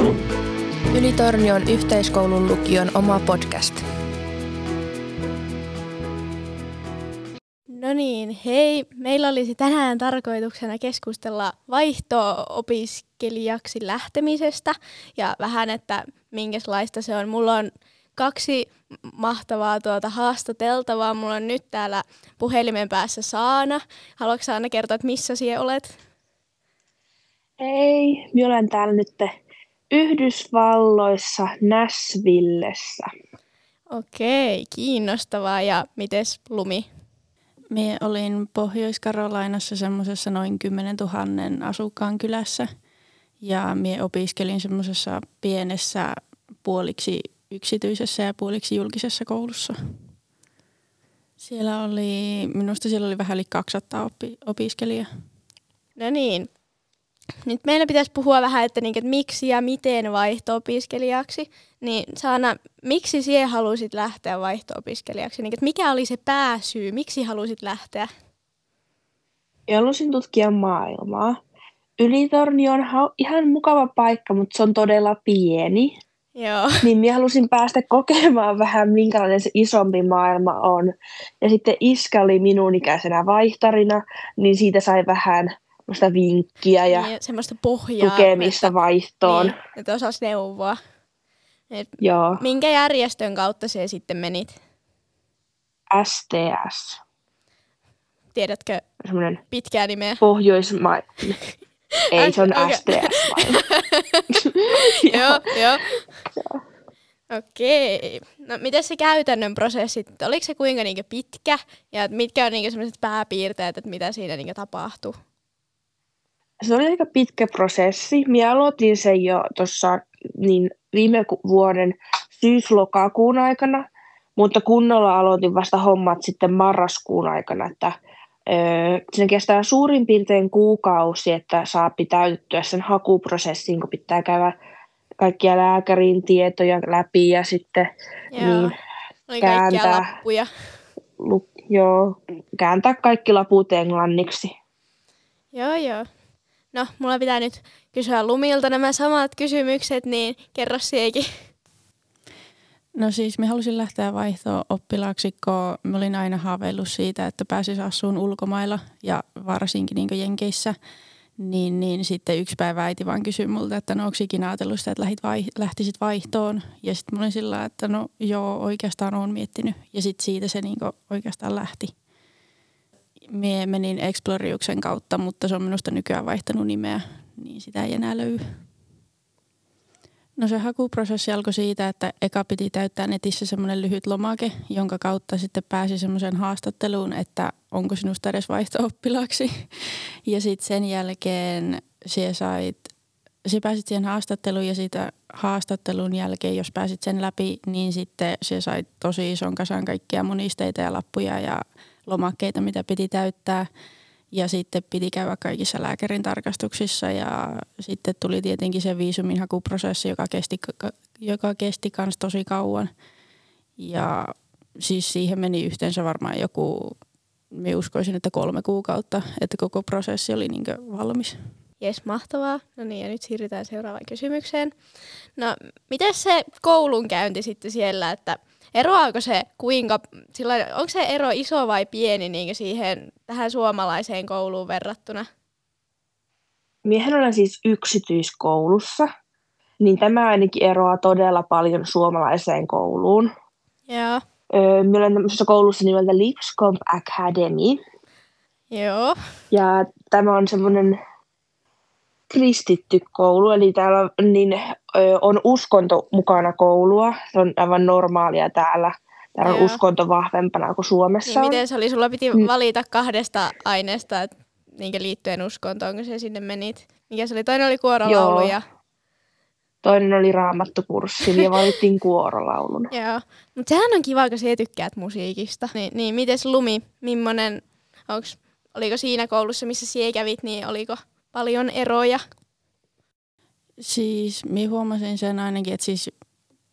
Assu. Ylitornion yhteiskoulun lukion oma podcast. No niin, hei. Meillä olisi tänään tarkoituksena keskustella vaihto-opiskelijaksi lähtemisestä ja vähän, että minkälaista se on. Mulla on kaksi mahtavaa tuota haastateltavaa. Mulla on nyt täällä puhelimen päässä Saana. Haluatko Saana kertoa, että missä sinä olet? Hei, minä olen täällä nyt Yhdysvalloissa Nashvillessä. Okei, kiinnostavaa. Ja mites Lumi? Mie olin Pohjois-Karolainassa semmoisessa noin 10 000 asukkaan kylässä ja mie opiskelin semmoisessa pienessä puoliksi yksityisessä ja puoliksi julkisessa koulussa. Siellä oli, minusta siellä oli vähän yli 200 opi- opiskelijaa. No niin. Nyt meillä pitäisi puhua vähän, että, niin, että miksi ja miten vaihto-opiskelijaksi. Niin Saana, miksi sinä halusit lähteä vaihto-opiskelijaksi? Niin, että mikä oli se pääsyy? Miksi halusit lähteä? Ja halusin tutkia maailmaa. Ylitorni on ha- ihan mukava paikka, mutta se on todella pieni. Joo. Niin minä halusin päästä kokemaan vähän, minkälainen se isompi maailma on. Ja sitten iskä oli minun ikäisenä vaihtarina, niin siitä sai vähän semmoista vinkkiä ja Niin, semmoista pohjaa. tukemista että, vaihtoon. Niin, että osasi neuvoa. Et Joo, minkä järjestön kautta se sitten menit? STS. Tiedätkö Semmoinen pitkää nimeä? Pohjoisma... Ei, se on Okei. STS. vain. joo, joo. Okei. No miten se käytännön prosessi, oliko se kuinka niinku pitkä ja mitkä on niinku sellaiset pääpiirteet, että mitä siinä niinku tapahtuu? Se oli aika pitkä prosessi. Minä aloitin sen jo tuossa niin viime vuoden syys-lokakuun aikana, mutta kunnolla aloitin vasta hommat sitten marraskuun aikana, että öö, se kestää suurin piirtein kuukausi, että saa täytettyä sen hakuprosessin, kun pitää käydä kaikkia lääkärin tietoja läpi ja sitten Joo. niin, Oli kääntää. lappuja. lu, joo, kääntää kaikki laput englanniksi. Joo, joo. No, mulla pitää nyt kysyä Lumilta nämä samat kysymykset, niin kerro siekin. No siis me halusin lähteä vaihtoon oppilaaksi, kun mä olin aina haaveillut siitä, että pääsis asuun ulkomailla ja varsinkin niin Jenkeissä. Niin, niin sitten yksi päivä äiti vaan kysyi multa, että no onko ikinä ajatellut sitä, että lähit vai, lähtisit vaihtoon. Ja sitten mä olin sillä että no joo, oikeastaan olen miettinyt. Ja sitten siitä se niin oikeastaan lähti. Mie menin Exploriuksen kautta, mutta se on minusta nykyään vaihtanut nimeä, niin sitä ei enää löydy. No se hakuprosessi alkoi siitä, että eka piti täyttää netissä semmoinen lyhyt lomake, jonka kautta sitten pääsi semmoiseen haastatteluun, että onko sinusta edes vaihto-oppilaaksi. Ja sitten sen jälkeen sie sait, sie pääsit siihen haastatteluun ja siitä haastattelun jälkeen, jos pääsit sen läpi, niin sitten sie sait tosi ison kasan kaikkia monisteita ja lappuja ja lomakkeita, mitä piti täyttää. Ja sitten piti käydä kaikissa lääkärin tarkastuksissa ja sitten tuli tietenkin se viisumin hakuprosessi, joka kesti, joka kesti kans tosi kauan. Ja siis siihen meni yhteensä varmaan joku, me uskoisin, että kolme kuukautta, että koko prosessi oli niin valmis. Jes, mahtavaa. No niin, ja nyt siirrytään seuraavaan kysymykseen. No, miten se koulunkäynti sitten siellä, että eroaako se kuinka, sillä onko se ero iso vai pieni niin siihen tähän suomalaiseen kouluun verrattuna? Miehän olen siis yksityiskoulussa, niin tämä ainakin eroaa todella paljon suomalaiseen kouluun. Joo. Öö, minä olen tämmöisessä koulussa nimeltä Lipscomb Academy, Joo. ja tämä on semmoinen kristitty koulu, eli täällä on, niin, on uskonto mukana koulua. Se on aivan normaalia täällä. Täällä on Joo. uskonto vahvempana kuin Suomessa. Niin on. miten se oli? Sulla piti Mm. valita kahdesta aineesta et, niin liittyen uskontoon, kun se sinne menit. Mikä se oli? Toinen oli kuorolaulu ja... Toinen oli raamattokurssi ja valittiin kuorolaulun. Joo. Mutta sehän on kiva, kun sä tykkäät musiikista. Niin, niin mites Lumi, millainen, onks, oliko siinä koulussa, missä sie kävit, niin oliko paljon eroja? Siis minä huomasin sen ainakin, että siis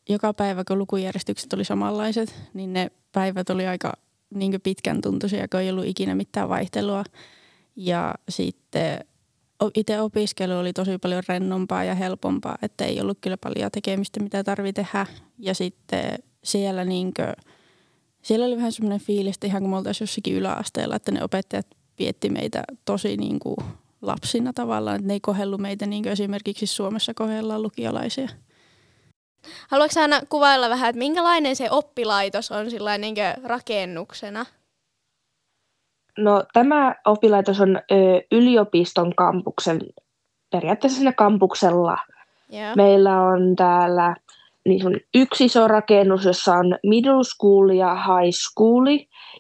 joka päivä kun lukujärjestykset oli samanlaiset, niin ne päivät oli aika niin pitkän tuntuisia, kun ei ollut ikinä mitään vaihtelua. Ja sitten itse opiskelu oli tosi paljon rennompaa ja helpompaa, että ei ollut kyllä paljon tekemistä, mitä tarvii tehdä. Ja sitten siellä, niinkö, siellä oli vähän semmoinen fiilis, että ihan kuin me oltaisiin jossakin yläasteella, että ne opettajat vietti meitä tosi niin kuin lapsina tavallaan, että ne ei kohellu meitä niin kuin esimerkiksi Suomessa kohdellaan lukiolaisia. Haluatko aina kuvailla vähän, että minkälainen se oppilaitos on niin rakennuksena? No tämä oppilaitos on ö, yliopiston kampuksen, periaatteessa siinä kampuksella. Yeah. Meillä on täällä niin on yksi iso rakennus, jossa on middle school ja high school.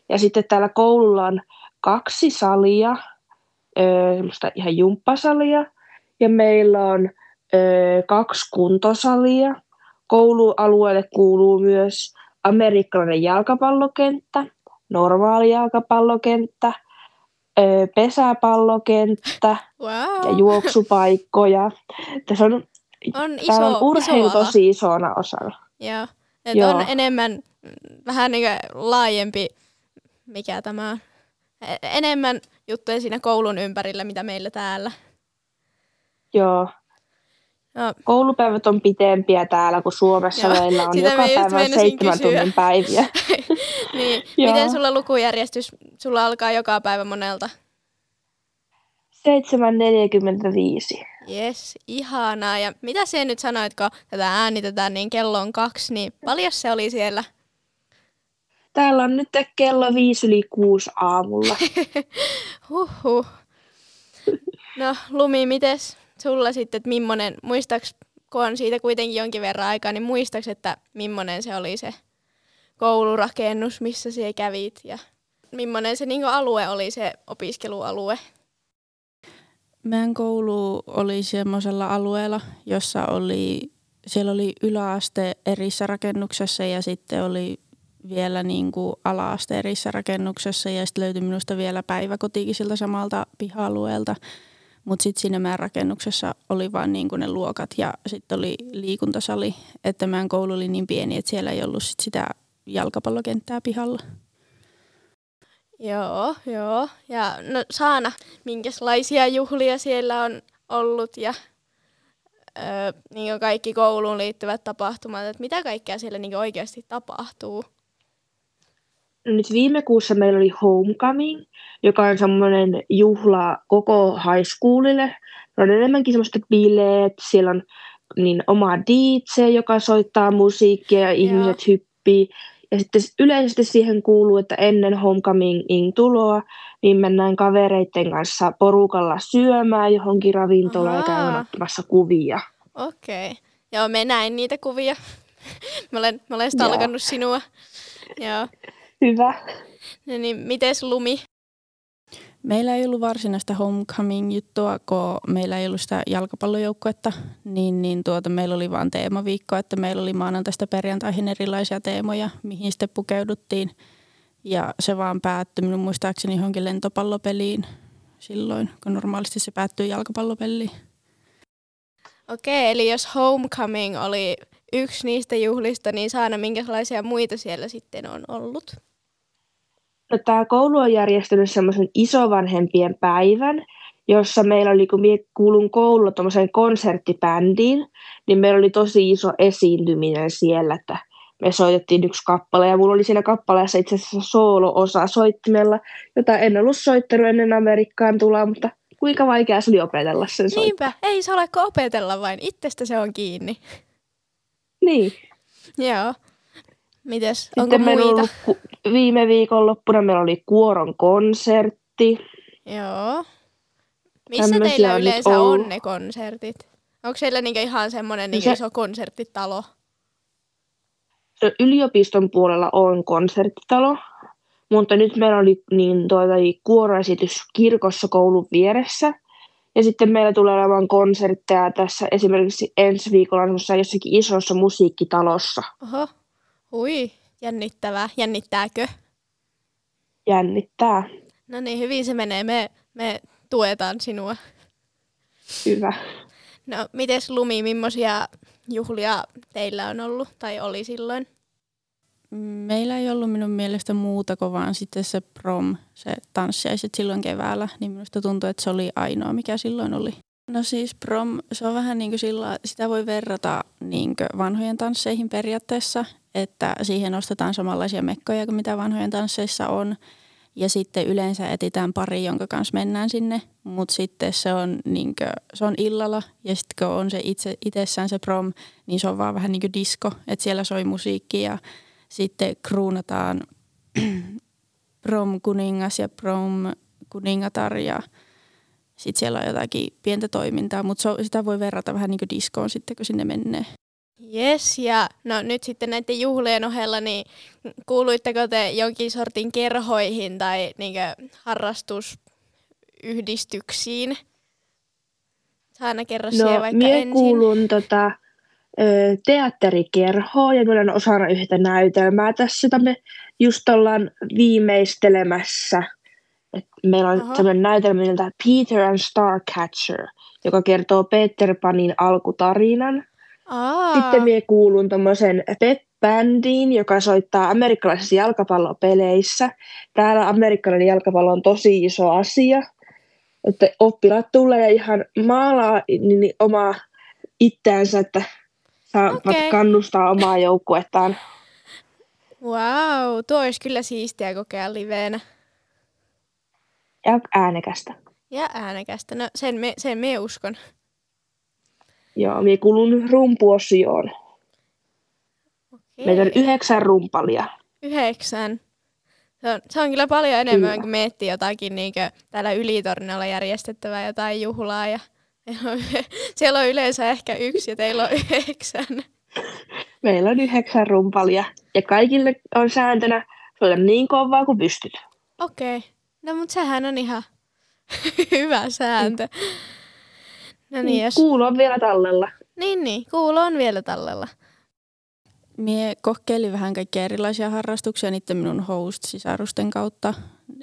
Ja sitten täällä koululla on kaksi salia, ö, ihan jumppasalia. Ja meillä on ö, kaksi kuntosalia. Koulualueelle kuuluu myös amerikkalainen jalkapallokenttä, normaali jalkapallokenttä, pesäpallokenttä wow. ja juoksupaikkoja. Tässä on, on, iso, on urheilu iso tosi isona osana. Joo. Et Joo. on enemmän mm, vähän niin laajempi, mikä tämä on, enemmän juttuja siinä koulun ympärillä, mitä meillä täällä. Joo. No. Koulupäivät on pitempiä täällä kuin Suomessa. Joo. Meillä on Sitä joka päivä seitsemän kysyä. tunnin päiviä. niin. Miten sulla lukujärjestys, sulla alkaa joka päivä monelta? 7.45. Yes, ihanaa. Ja mitä se nyt sanoit, kun tätä äänitetään, niin kello on kaksi, niin paljon se oli siellä? Täällä on nyt kello viisi yli kuusi aamulla. Huhhuh. No Lumi, mites sulla sitten, että millainen, muistaaks, kun on siitä kuitenkin jonkin verran aikaa, niin muistaaks, että millainen se oli se koulurakennus, missä siellä kävit ja millainen se niin alue oli, se opiskelualue? Meidän koulu oli semmoisella alueella, jossa oli, siellä oli yläaste erissä rakennuksessa ja sitten oli vielä niin kuin ala-aste erissä rakennuksessa ja sitten löytyi minusta vielä päiväkotiikin siltä samalta piha-alueelta. Mutta sitten siinä meidän rakennuksessa oli vain niin ne luokat ja sitten oli liikuntasali, että meidän koulu oli niin pieni, että siellä ei ollut sit sitä jalkapallokenttää pihalla. Joo, joo. Ja no Saana, minkälaisia juhlia siellä on ollut ja öö, niin kaikki kouluun liittyvät tapahtumat, että mitä kaikkea siellä niin oikeasti tapahtuu? Nyt viime kuussa meillä oli Homecoming, joka on semmoinen juhla koko high schoolille. Ne on enemmänkin semmoista bileet, siellä on niin oma DJ, joka soittaa musiikkia ja ihmiset hyppii. Ja sitten yleisesti siihen kuuluu, että ennen homecomingin tuloa, niin mennään kavereiden kanssa porukalla syömään johonkin ravintolaan ja ottamassa kuvia. Okei. Okay. Joo, me näin niitä kuvia. mä olen, mä olen stalkannut sinua. Joo. Hyvä. No niin, mites Lumi? Meillä ei ollut varsinaista homecoming-juttua, kun meillä ei ollut sitä jalkapallojoukkuetta, niin, niin tuota, meillä oli vain teemaviikko, että meillä oli maanantaista perjantaihin erilaisia teemoja, mihin sitten pukeuduttiin. Ja se vaan päättyi minun muistaakseni johonkin lentopallopeliin silloin, kun normaalisti se päättyy jalkapallopeliin. Okei, eli jos homecoming oli yksi niistä juhlista, niin Saana, minkälaisia muita siellä sitten on ollut? No, tämä koulu on järjestänyt semmoisen isovanhempien päivän, jossa meillä oli, kun minä kuulun koululla tuommoiseen konserttibändiin, niin meillä oli tosi iso esiintyminen siellä, että me soitettiin yksi kappale ja mulla oli siinä kappaleessa itse asiassa soolo-osa soittimella, jota en ollut soittanut ennen Amerikkaan tuloa, mutta kuinka vaikea se oli opetella sen Niinpä, ei se ole opetella vain, itsestä se on kiinni. Niin. Joo. Mites, Sitten onko meillä muita? Ollut, ku, viime viikonloppuna meillä oli kuoron konsertti. Joo. Missä Tämmöisiä teillä on yleensä on, on ne konsertit? Onko siellä niinku ihan semmoinen niinku se, iso konserttitalo? Yliopiston puolella on konserttitalo, mutta nyt meillä oli niin tuota, kuoroesitys kirkossa koulun vieressä. Ja sitten meillä tulee olemaan konsertteja tässä esimerkiksi ensi viikolla jossakin isossa musiikkitalossa. Oho, hui, jännittävää. Jännittääkö? Jännittää. No niin, hyvin se menee. Me, me tuetaan sinua. Hyvä. No, mites Lumi, millaisia juhlia teillä on ollut tai oli silloin? Meillä ei ollut minun mielestä muuta kuin vaan sitten se prom, se tanssiaiset silloin keväällä, niin minusta tuntui, että se oli ainoa, mikä silloin oli. No siis prom, se on vähän niin kuin sillä, sitä voi verrata niin kuin vanhojen tansseihin periaatteessa, että siihen ostetaan samanlaisia mekkoja kuin mitä vanhojen tansseissa on. Ja sitten yleensä etitään pari, jonka kanssa mennään sinne, mutta sitten se on, niin kuin, se on illalla ja sitten kun on se itse, itsessään se prom, niin se on vaan vähän niin kuin disco, että siellä soi musiikki ja sitten kruunataan prom kuningas ja prom kuningatar ja sitten siellä on jotakin pientä toimintaa, mutta sitä voi verrata vähän niin kuin diskoon sitten, kun sinne menee. Yes, ja no nyt sitten näiden juhlien ohella, niin kuuluitteko te jonkin sortin kerhoihin tai niinkö harrastusyhdistyksiin? Saana kerro no, vaikka mie ensin. kuulun tota, teatterikerhoon ja meillä on osana yhtä näytelmää tässä, jota me just ollaan viimeistelemässä. Et meillä on sellainen näytelmä nimeltä Peter and Starcatcher, joka kertoo Peter Panin alkutarinan. Aa. Sitten minä kuulun tuommoisen pep-bändiin, joka soittaa amerikkalaisissa jalkapallopeleissä. Täällä amerikkalainen jalkapallo on tosi iso asia. Että oppilaat tulee ja ihan maalaa niin, niin omaa itseänsä, että saavat okay. kannustaa omaa joukkuettaan. Wow, tuo olisi kyllä siistiä kokea liveenä. Ja äänekästä. Ja äänekästä, no sen me, sen me uskon. Joo, minä kuulun rumpuosioon. Okay. Meitä on yhdeksän rumpalia. Yhdeksän. Se on, se on kyllä paljon enemmän, kyllä. kun miettii jotakin niin täällä Ylitornilla järjestettävää jotain juhlaa. Ja, ja siellä on yleensä ehkä yksi ja teillä on yhdeksän. Meillä on yhdeksän rumpalia ja kaikille on sääntönä olla niin kovaa kuin pystyt. Okei. Okay. No mutta sehän on ihan hyvä sääntö. No niin, jos... Kuulo on vielä tallella. Niin, niin. Kuulo on vielä tallella. Mie kokeilin vähän kaikkia erilaisia harrastuksia niiden minun host-sisarusten kautta.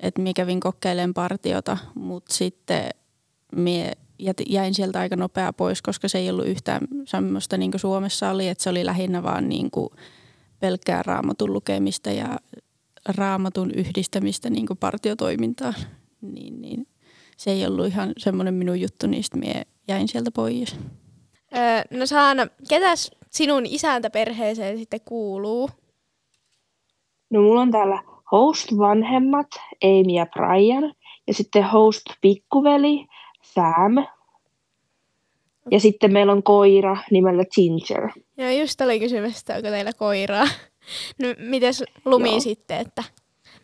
Että mie kävin kokeilemaan partiota, mutta sitten mie jäin sieltä aika nopea pois, koska se ei ollut yhtään semmoista niin kuin Suomessa oli, että se oli lähinnä vaan niin kuin pelkkää raamatun lukemista ja raamatun yhdistämistä niin kuin partiotoimintaan. Niin, niin se ei ollut ihan semmoinen minun juttu, niin sitten mie jäin sieltä pois. Öö, no Saana, ketäs sinun isäntäperheeseen sitten kuuluu? No mulla on täällä host-vanhemmat, Amy ja Brian, ja sitten host-pikkuveli, Sam. Ja sitten meillä on koira nimellä Ginger. Joo, just oli kysymys, että onko teillä koiraa. No, mites Lumi Joo. sitten, että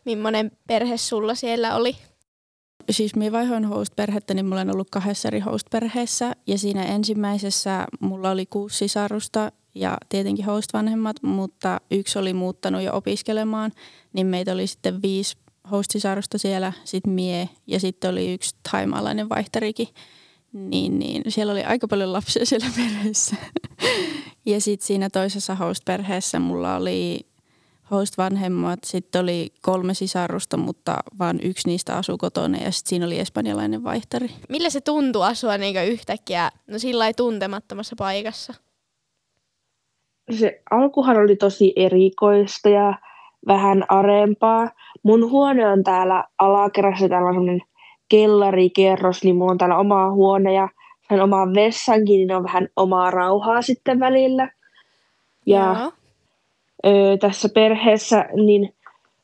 millainen perhe sulla siellä oli? Siis minä vaihoin host-perhettä, niin mulla on ollut kahdessa eri host-perheessä. Ja siinä ensimmäisessä mulla oli kuusi sisarusta ja tietenkin host-vanhemmat, mutta yksi oli muuttanut jo opiskelemaan. Niin meitä oli sitten viisi host-sisarusta siellä, sitten mie ja sitten oli yksi taimaalainen vaihtarikin. Niin, niin siellä oli aika paljon lapsia siellä perheessä. Ja sitten siinä toisessa host-perheessä mulla oli host-vanhemmat, sitten oli kolme sisarusta, mutta vain yksi niistä asui kotona ja sitten siinä oli espanjalainen vaihtari. Millä se tuntui asua niin yhtäkkiä no sillä tuntemattomassa paikassa? Se alkuhan oli tosi erikoista ja vähän arempaa. Mun huone on täällä alakerrassa, täällä on semmoinen kellarikerros, niin mulla on täällä oma huone ja sen omaan vessankin, niin on vähän omaa rauhaa sitten välillä. Ja ö, tässä perheessä, niin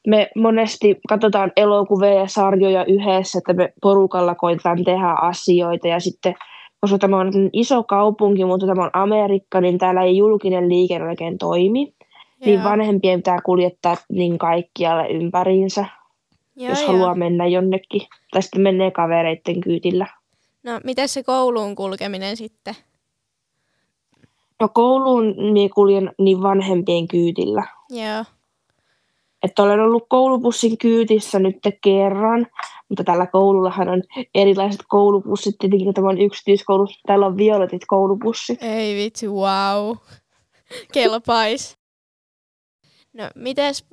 me monesti katsotaan elokuvia ja sarjoja yhdessä, että me porukalla koitetaan tehdä asioita ja sitten koska tämä on iso kaupunki, mutta tämä on Amerikka, niin täällä ei julkinen liikenne oikein toimi. Niin Joo. Niin vanhempien pitää kuljettaa niin kaikkialle ympäriinsä, Joo, jos jo. haluaa mennä jonnekin. Tai sitten menee kavereiden kyytillä. No, miten se kouluun kulkeminen sitten? No kouluun minä kuljen niin vanhempien kyydillä. Joo. Että olen ollut koulupussin kyytissä nyt kerran, mutta tällä koulullahan on erilaiset koulupussit. Tietenkin tämä on yksityiskoulu. Täällä on violetit koulupussit. Ei vitsi, wow. Kelpais. No, mites,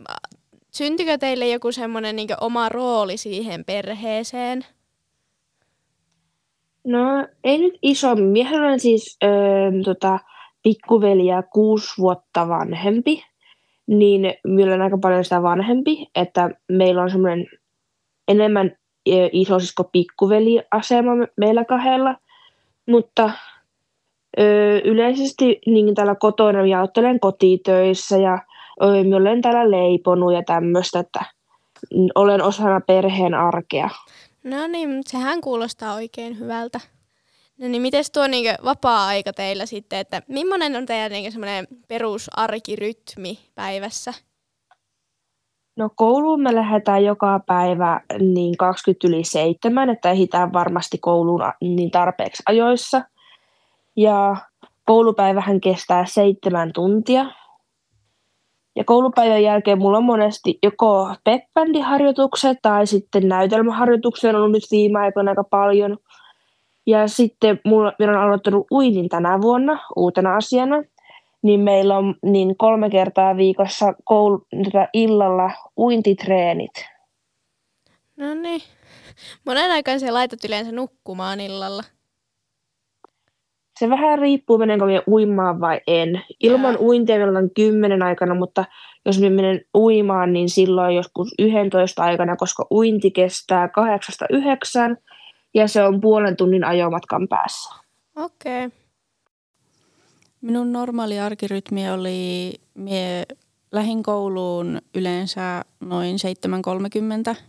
syntykö teille joku semmoinen niin oma rooli siihen perheeseen? No, ei nyt isommin. Miehän olen siis öö, tota, pikkuveliä kuusi vuotta vanhempi. niin meillä on aika paljon sitä vanhempi, että meillä on semmoinen enemmän isosisko pikkuveli-asema meillä kahdella, mutta ö, yleisesti niin täällä kotona jaottelen kotitöissä ja ö, minä olen täällä leiponut ja tämmöistä, että olen osana perheen arkea. No niin, sehän kuulostaa oikein hyvältä. No niin, miten tuo niinku vapaa-aika teillä sitten, että millainen on teidän niinku semmoinen perusarkirytmi päivässä? No kouluun me lähdetään joka päivä niin 20 yli 7, että ehditään varmasti kouluun niin tarpeeksi ajoissa. Ja koulupäivähän kestää seitsemän tuntia. Ja koulupäivän jälkeen mulla on monesti joko pep-bändiharjoitukset tai sitten näytelmäharjoituksia on ollut nyt viime aikoina aika paljon – ja sitten mulla, minä olen aloittanut uinin tänä vuonna uutena asiana. Niin meillä on niin kolme kertaa viikossa koulu, tota, illalla uintitreenit. No niin. Monen aikaan se laitat yleensä nukkumaan illalla? Se vähän riippuu, menenkö minä uimaan vai en. Ilman uintia meillä on kymmenen aikana, mutta jos minä menen uimaan, niin silloin joskus 11 aikana, koska uinti kestää kahdeksasta yhdeksän – ja se on puolen tunnin ajomatkan päässä. Okei. Okay. Minun normaali arkirytmi oli, mie lähin kouluun yleensä noin 7.30.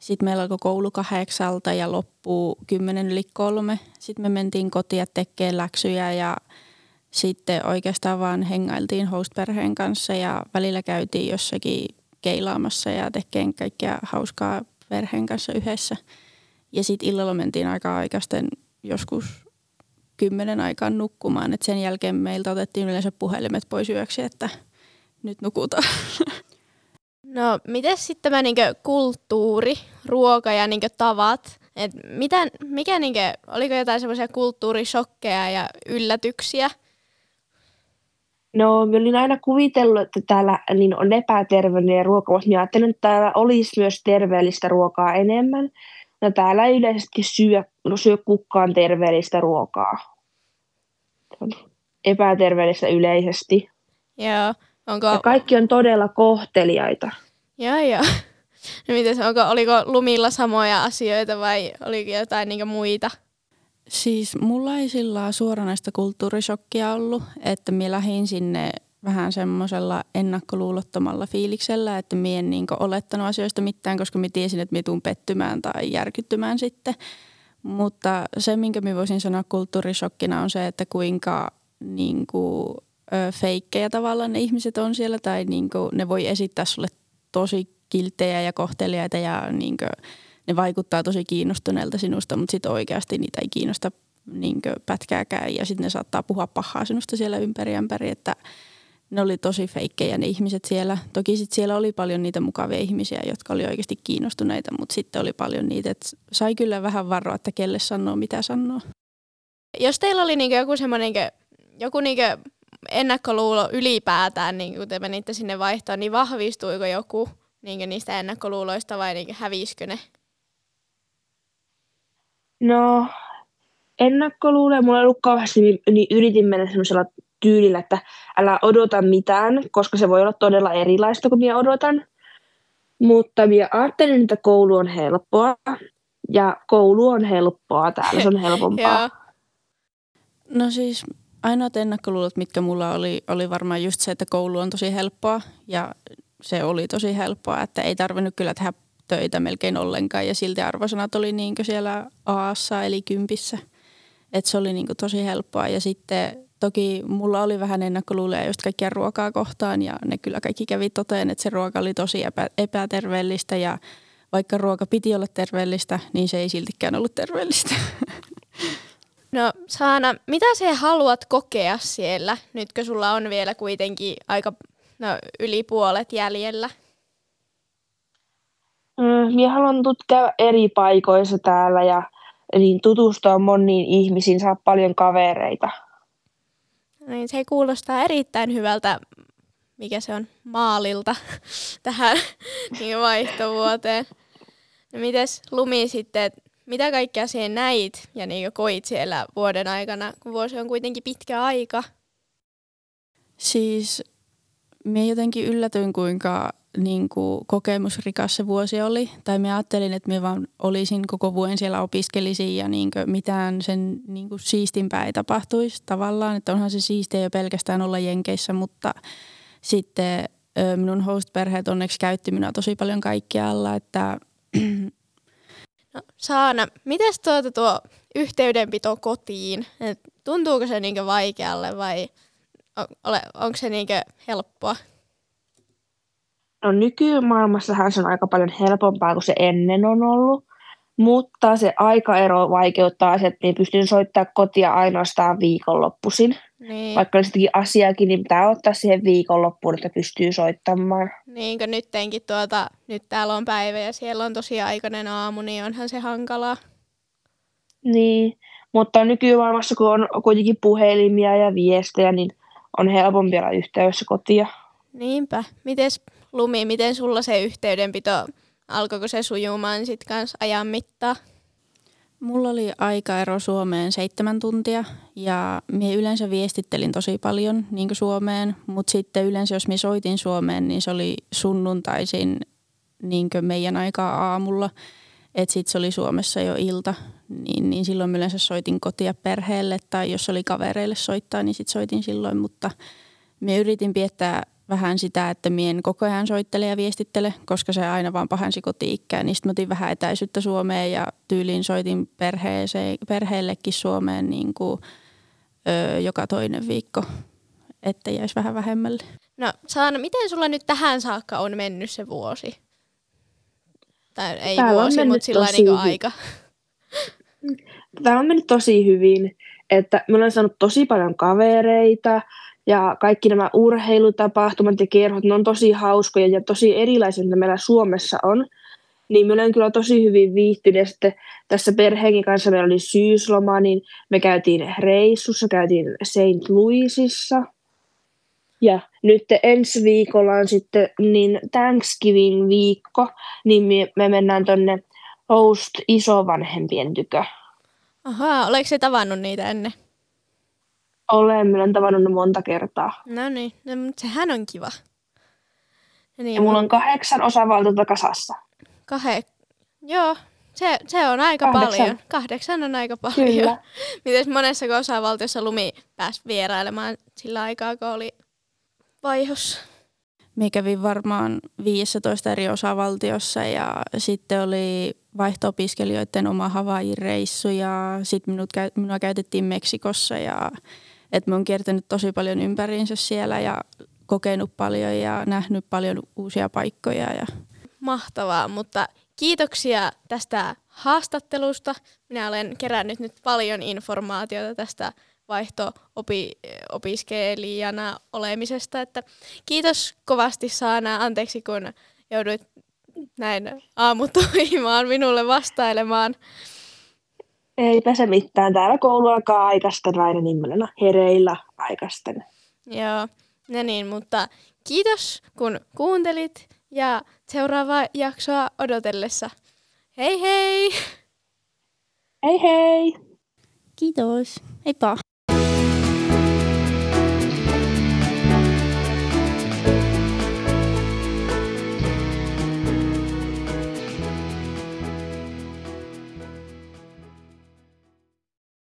Sitten meillä alkoi koulu kahdeksalta ja loppuu kymmenen yli kolme. Sitten me mentiin kotiin tekemään läksyjä ja sitten oikeastaan vaan hengailtiin hostperheen kanssa ja välillä käytiin jossakin keilaamassa ja tekemään kaikkea hauskaa perheen kanssa yhdessä – ja sitten illalla mentiin aika aikaisten joskus kymmenen aikaan nukkumaan. Et sen jälkeen meiltä otettiin yleensä puhelimet pois yöksi, että nyt nukutaan. No, miten sitten tämä niinku kulttuuri, ruoka ja niinku tavat? Et mitä, mikä niinku, oliko jotain semmoisia kulttuurishokkeja ja yllätyksiä? No, mä olin aina kuvitellut, että täällä niin on epäterveellinen ruoka, mutta ajattelin, että täällä olisi myös terveellistä ruokaa enemmän. No täällä ei yleisesti syö, no syö kukaan terveellistä ruokaa. Epäterveellistä yleisesti. Joo. Onko... Ja kaikki on todella kohteliaita. Joo, joo. No mites, onko, oliko lumilla samoja asioita vai oliko jotain niin muita? Siis mulla ei sillä suoranaista kulttuurishokkia ollut, että minä lähdin sinne vähän semmoisella ennakkoluulottomalla fiiliksellä, että minä en niin olettanut asioista mitään, koska minä tiesin, että minä tuun pettymään tai järkyttymään sitten. Mutta se, minkä minä voisin sanoa kulttuurishokkina on se, että kuinka niin kuin, ö, feikkejä tavallaan ne ihmiset on siellä tai niin kuin, ne voi esittää sulle tosi kilttejä ja kohteliaita ja niin kuin, ne vaikuttaa tosi kiinnostuneelta sinusta, mutta sitten oikeasti niitä ei kiinnosta niin pätkääkään ja sitten ne saattaa puhua pahaa sinusta siellä ympäri ämpäri, että – ne oli tosi feikkejä ne ihmiset siellä. Toki sitten siellä oli paljon niitä mukavia ihmisiä, jotka oli oikeasti kiinnostuneita, mutta sitten oli paljon niitä, että sai kyllä vähän varoa, että kelle sanoo, mitä sanoo. Jos teillä oli niinku joku semmoinen joku niinku ennakkoluulo ylipäätään, niin kun te menitte sinne vaihtoon, niin vahvistuiko joku niinku niistä ennakkoluuloista vai niinku hävisikö ne? No, ennakkoluuloja mulla ei ollut kauheasti, niin, niin yritin mennä semmoisella tyylillä, että älä odota mitään, koska se voi olla todella erilaista kuin minä odotan. Mutta minä ajattelin, että koulu on helppoa. Ja koulu on helppoa täällä, se on helpompaa. no siis ainoat ennakkoluulot, mitkä mulla oli, oli varmaan just se, että koulu on tosi helppoa. Ja se oli tosi helppoa, että ei tarvinnut kyllä tehdä töitä melkein ollenkaan. Ja silti arvosanat oli niin siellä Aassa eli kympissä. Että se oli niin tosi helppoa. Ja sitten Toki mulla oli vähän ennakkoluuloja just kaikkia ruokaa kohtaan ja ne kyllä kaikki kävi toteen, että se ruoka oli tosi epä, epäterveellistä ja vaikka ruoka piti olla terveellistä, niin se ei siltikään ollut terveellistä. No Saana, mitä sä haluat kokea siellä, nyt kun sulla on vielä kuitenkin aika no, yli puolet jäljellä? Mm, minä haluan tutkia eri paikoissa täällä ja niin tutustua moniin ihmisiin, saa paljon kavereita. Niin se kuulostaa erittäin hyvältä, mikä se on, maalilta tähän niin vaihtovuoteen. No mites Lumi sitten, mitä kaikkea siihen näit ja niin koit siellä vuoden aikana, kun vuosi on kuitenkin pitkä aika? Siis minä jotenkin yllätyin, kuinka niin kuin, kokemusrikas se vuosi oli. Tai minä ajattelin, että minä vaan olisin koko vuoden siellä opiskelisin ja niin kuin, mitään sen niin kuin, siistimpää ei tapahtuisi tavallaan. Että onhan se siistiä jo pelkästään olla Jenkeissä, mutta sitten minun host-perheet onneksi käytti minua tosi paljon kaikkialla, että No, Saana, miten tuota tuo yhteydenpito kotiin? Et tuntuuko se niinkö vaikealle vai on, onko se niinkö helppoa? No nykymaailmassahan se on aika paljon helpompaa kuin se ennen on ollut, mutta se aikaero vaikeuttaa se, että niin pystyn soittamaan kotia ainoastaan viikonloppuisin. Niin. Vaikka olisi asiakin, niin pitää ottaa siihen viikonloppuun, että pystyy soittamaan. Niinkö nyttenkin tuota, nyt täällä on päivä ja siellä on tosi aikainen aamu, niin onhan se hankalaa. Niin, mutta nykymaailmassa kun on kuitenkin puhelimia ja viestejä, niin on helpompi olla yhteydessä kotia. Niinpä. Mites Lumi, miten sulla se yhteydenpito, alkoiko se sujumaan sitten kanssa ajan mittaan? Mulla oli aikaero Suomeen seitsemän tuntia ja minä yleensä viestittelin tosi paljon niin Suomeen, mutta sitten yleensä jos minä soitin Suomeen, niin se oli sunnuntaisin niin meidän aikaa aamulla. Että sitten se oli Suomessa jo ilta, niin, niin silloin yleensä soitin kotia perheelle tai jos oli kavereille soittaa, niin sitten soitin silloin, mutta me yritin piettää vähän sitä, että mien koko ajan soittele ja viestittele, koska se aina vaan pahensi kotiikkää. Niin sitten otin vähän etäisyyttä Suomeen ja tyyliin soitin perheeseen, perheellekin Suomeen niin kuin, ö, joka toinen viikko, että jäisi vähän vähemmälle. No Saana, miten sulla nyt tähän saakka on mennyt se vuosi? Tai ei Täällä vuosi, mutta sillä niin aika. Tämä on mennyt tosi hyvin, että me olen saanut tosi paljon kavereita, ja kaikki nämä urheilutapahtumat ja kerhot, ne on tosi hauskoja ja tosi erilaisia, mitä meillä Suomessa on. Niin me olen kyllä tosi hyvin viihtynyt. sitten tässä perheenkin kanssa meillä oli syysloma, niin me käytiin reissussa, käytiin St. Louisissa. Ja nyt ensi viikolla on sitten niin Thanksgiving-viikko, niin me, me mennään tonne host isovanhempien tykö. Ahaa, oletko se tavannut niitä ennen? Olen, minä olen tavannut ne monta kertaa. No niin, no, mutta sehän on kiva. Ja, niin, ja mulla on kahdeksan osavaltiota kasassa. Kahe... Joo, se, se on aika Kahdeksan. paljon. Kahdeksan on aika paljon. Kyllä. Mites monessa osavaltiossa Lumi pääsi vierailemaan sillä aikaa, kun oli vaihos? Minä kävin varmaan 15 eri osavaltiossa ja sitten oli vaihto-opiskelijoiden oma Hawaii-reissu ja sitten minua käytettiin Meksikossa ja että mä oon kiertänyt tosi paljon ympäriinsä siellä ja kokenut paljon ja nähnyt paljon uusia paikkoja. Ja... Mahtavaa, mutta kiitoksia tästä haastattelusta. Minä olen kerännyt nyt paljon informaatiota tästä vaihto-opiskelijana olemisesta. Että kiitos kovasti Saana. Anteeksi, kun jouduit näin aamutoimaan minulle vastailemaan. Eipä se mitään. Täällä koulu alkaa aikaisten aina nimellä hereillä aikaisten. Joo, no niin, mutta kiitos kun kuuntelit ja seuraavaa jaksoa odotellessa. Hei hei! Hei hei! Kiitos. Heippa!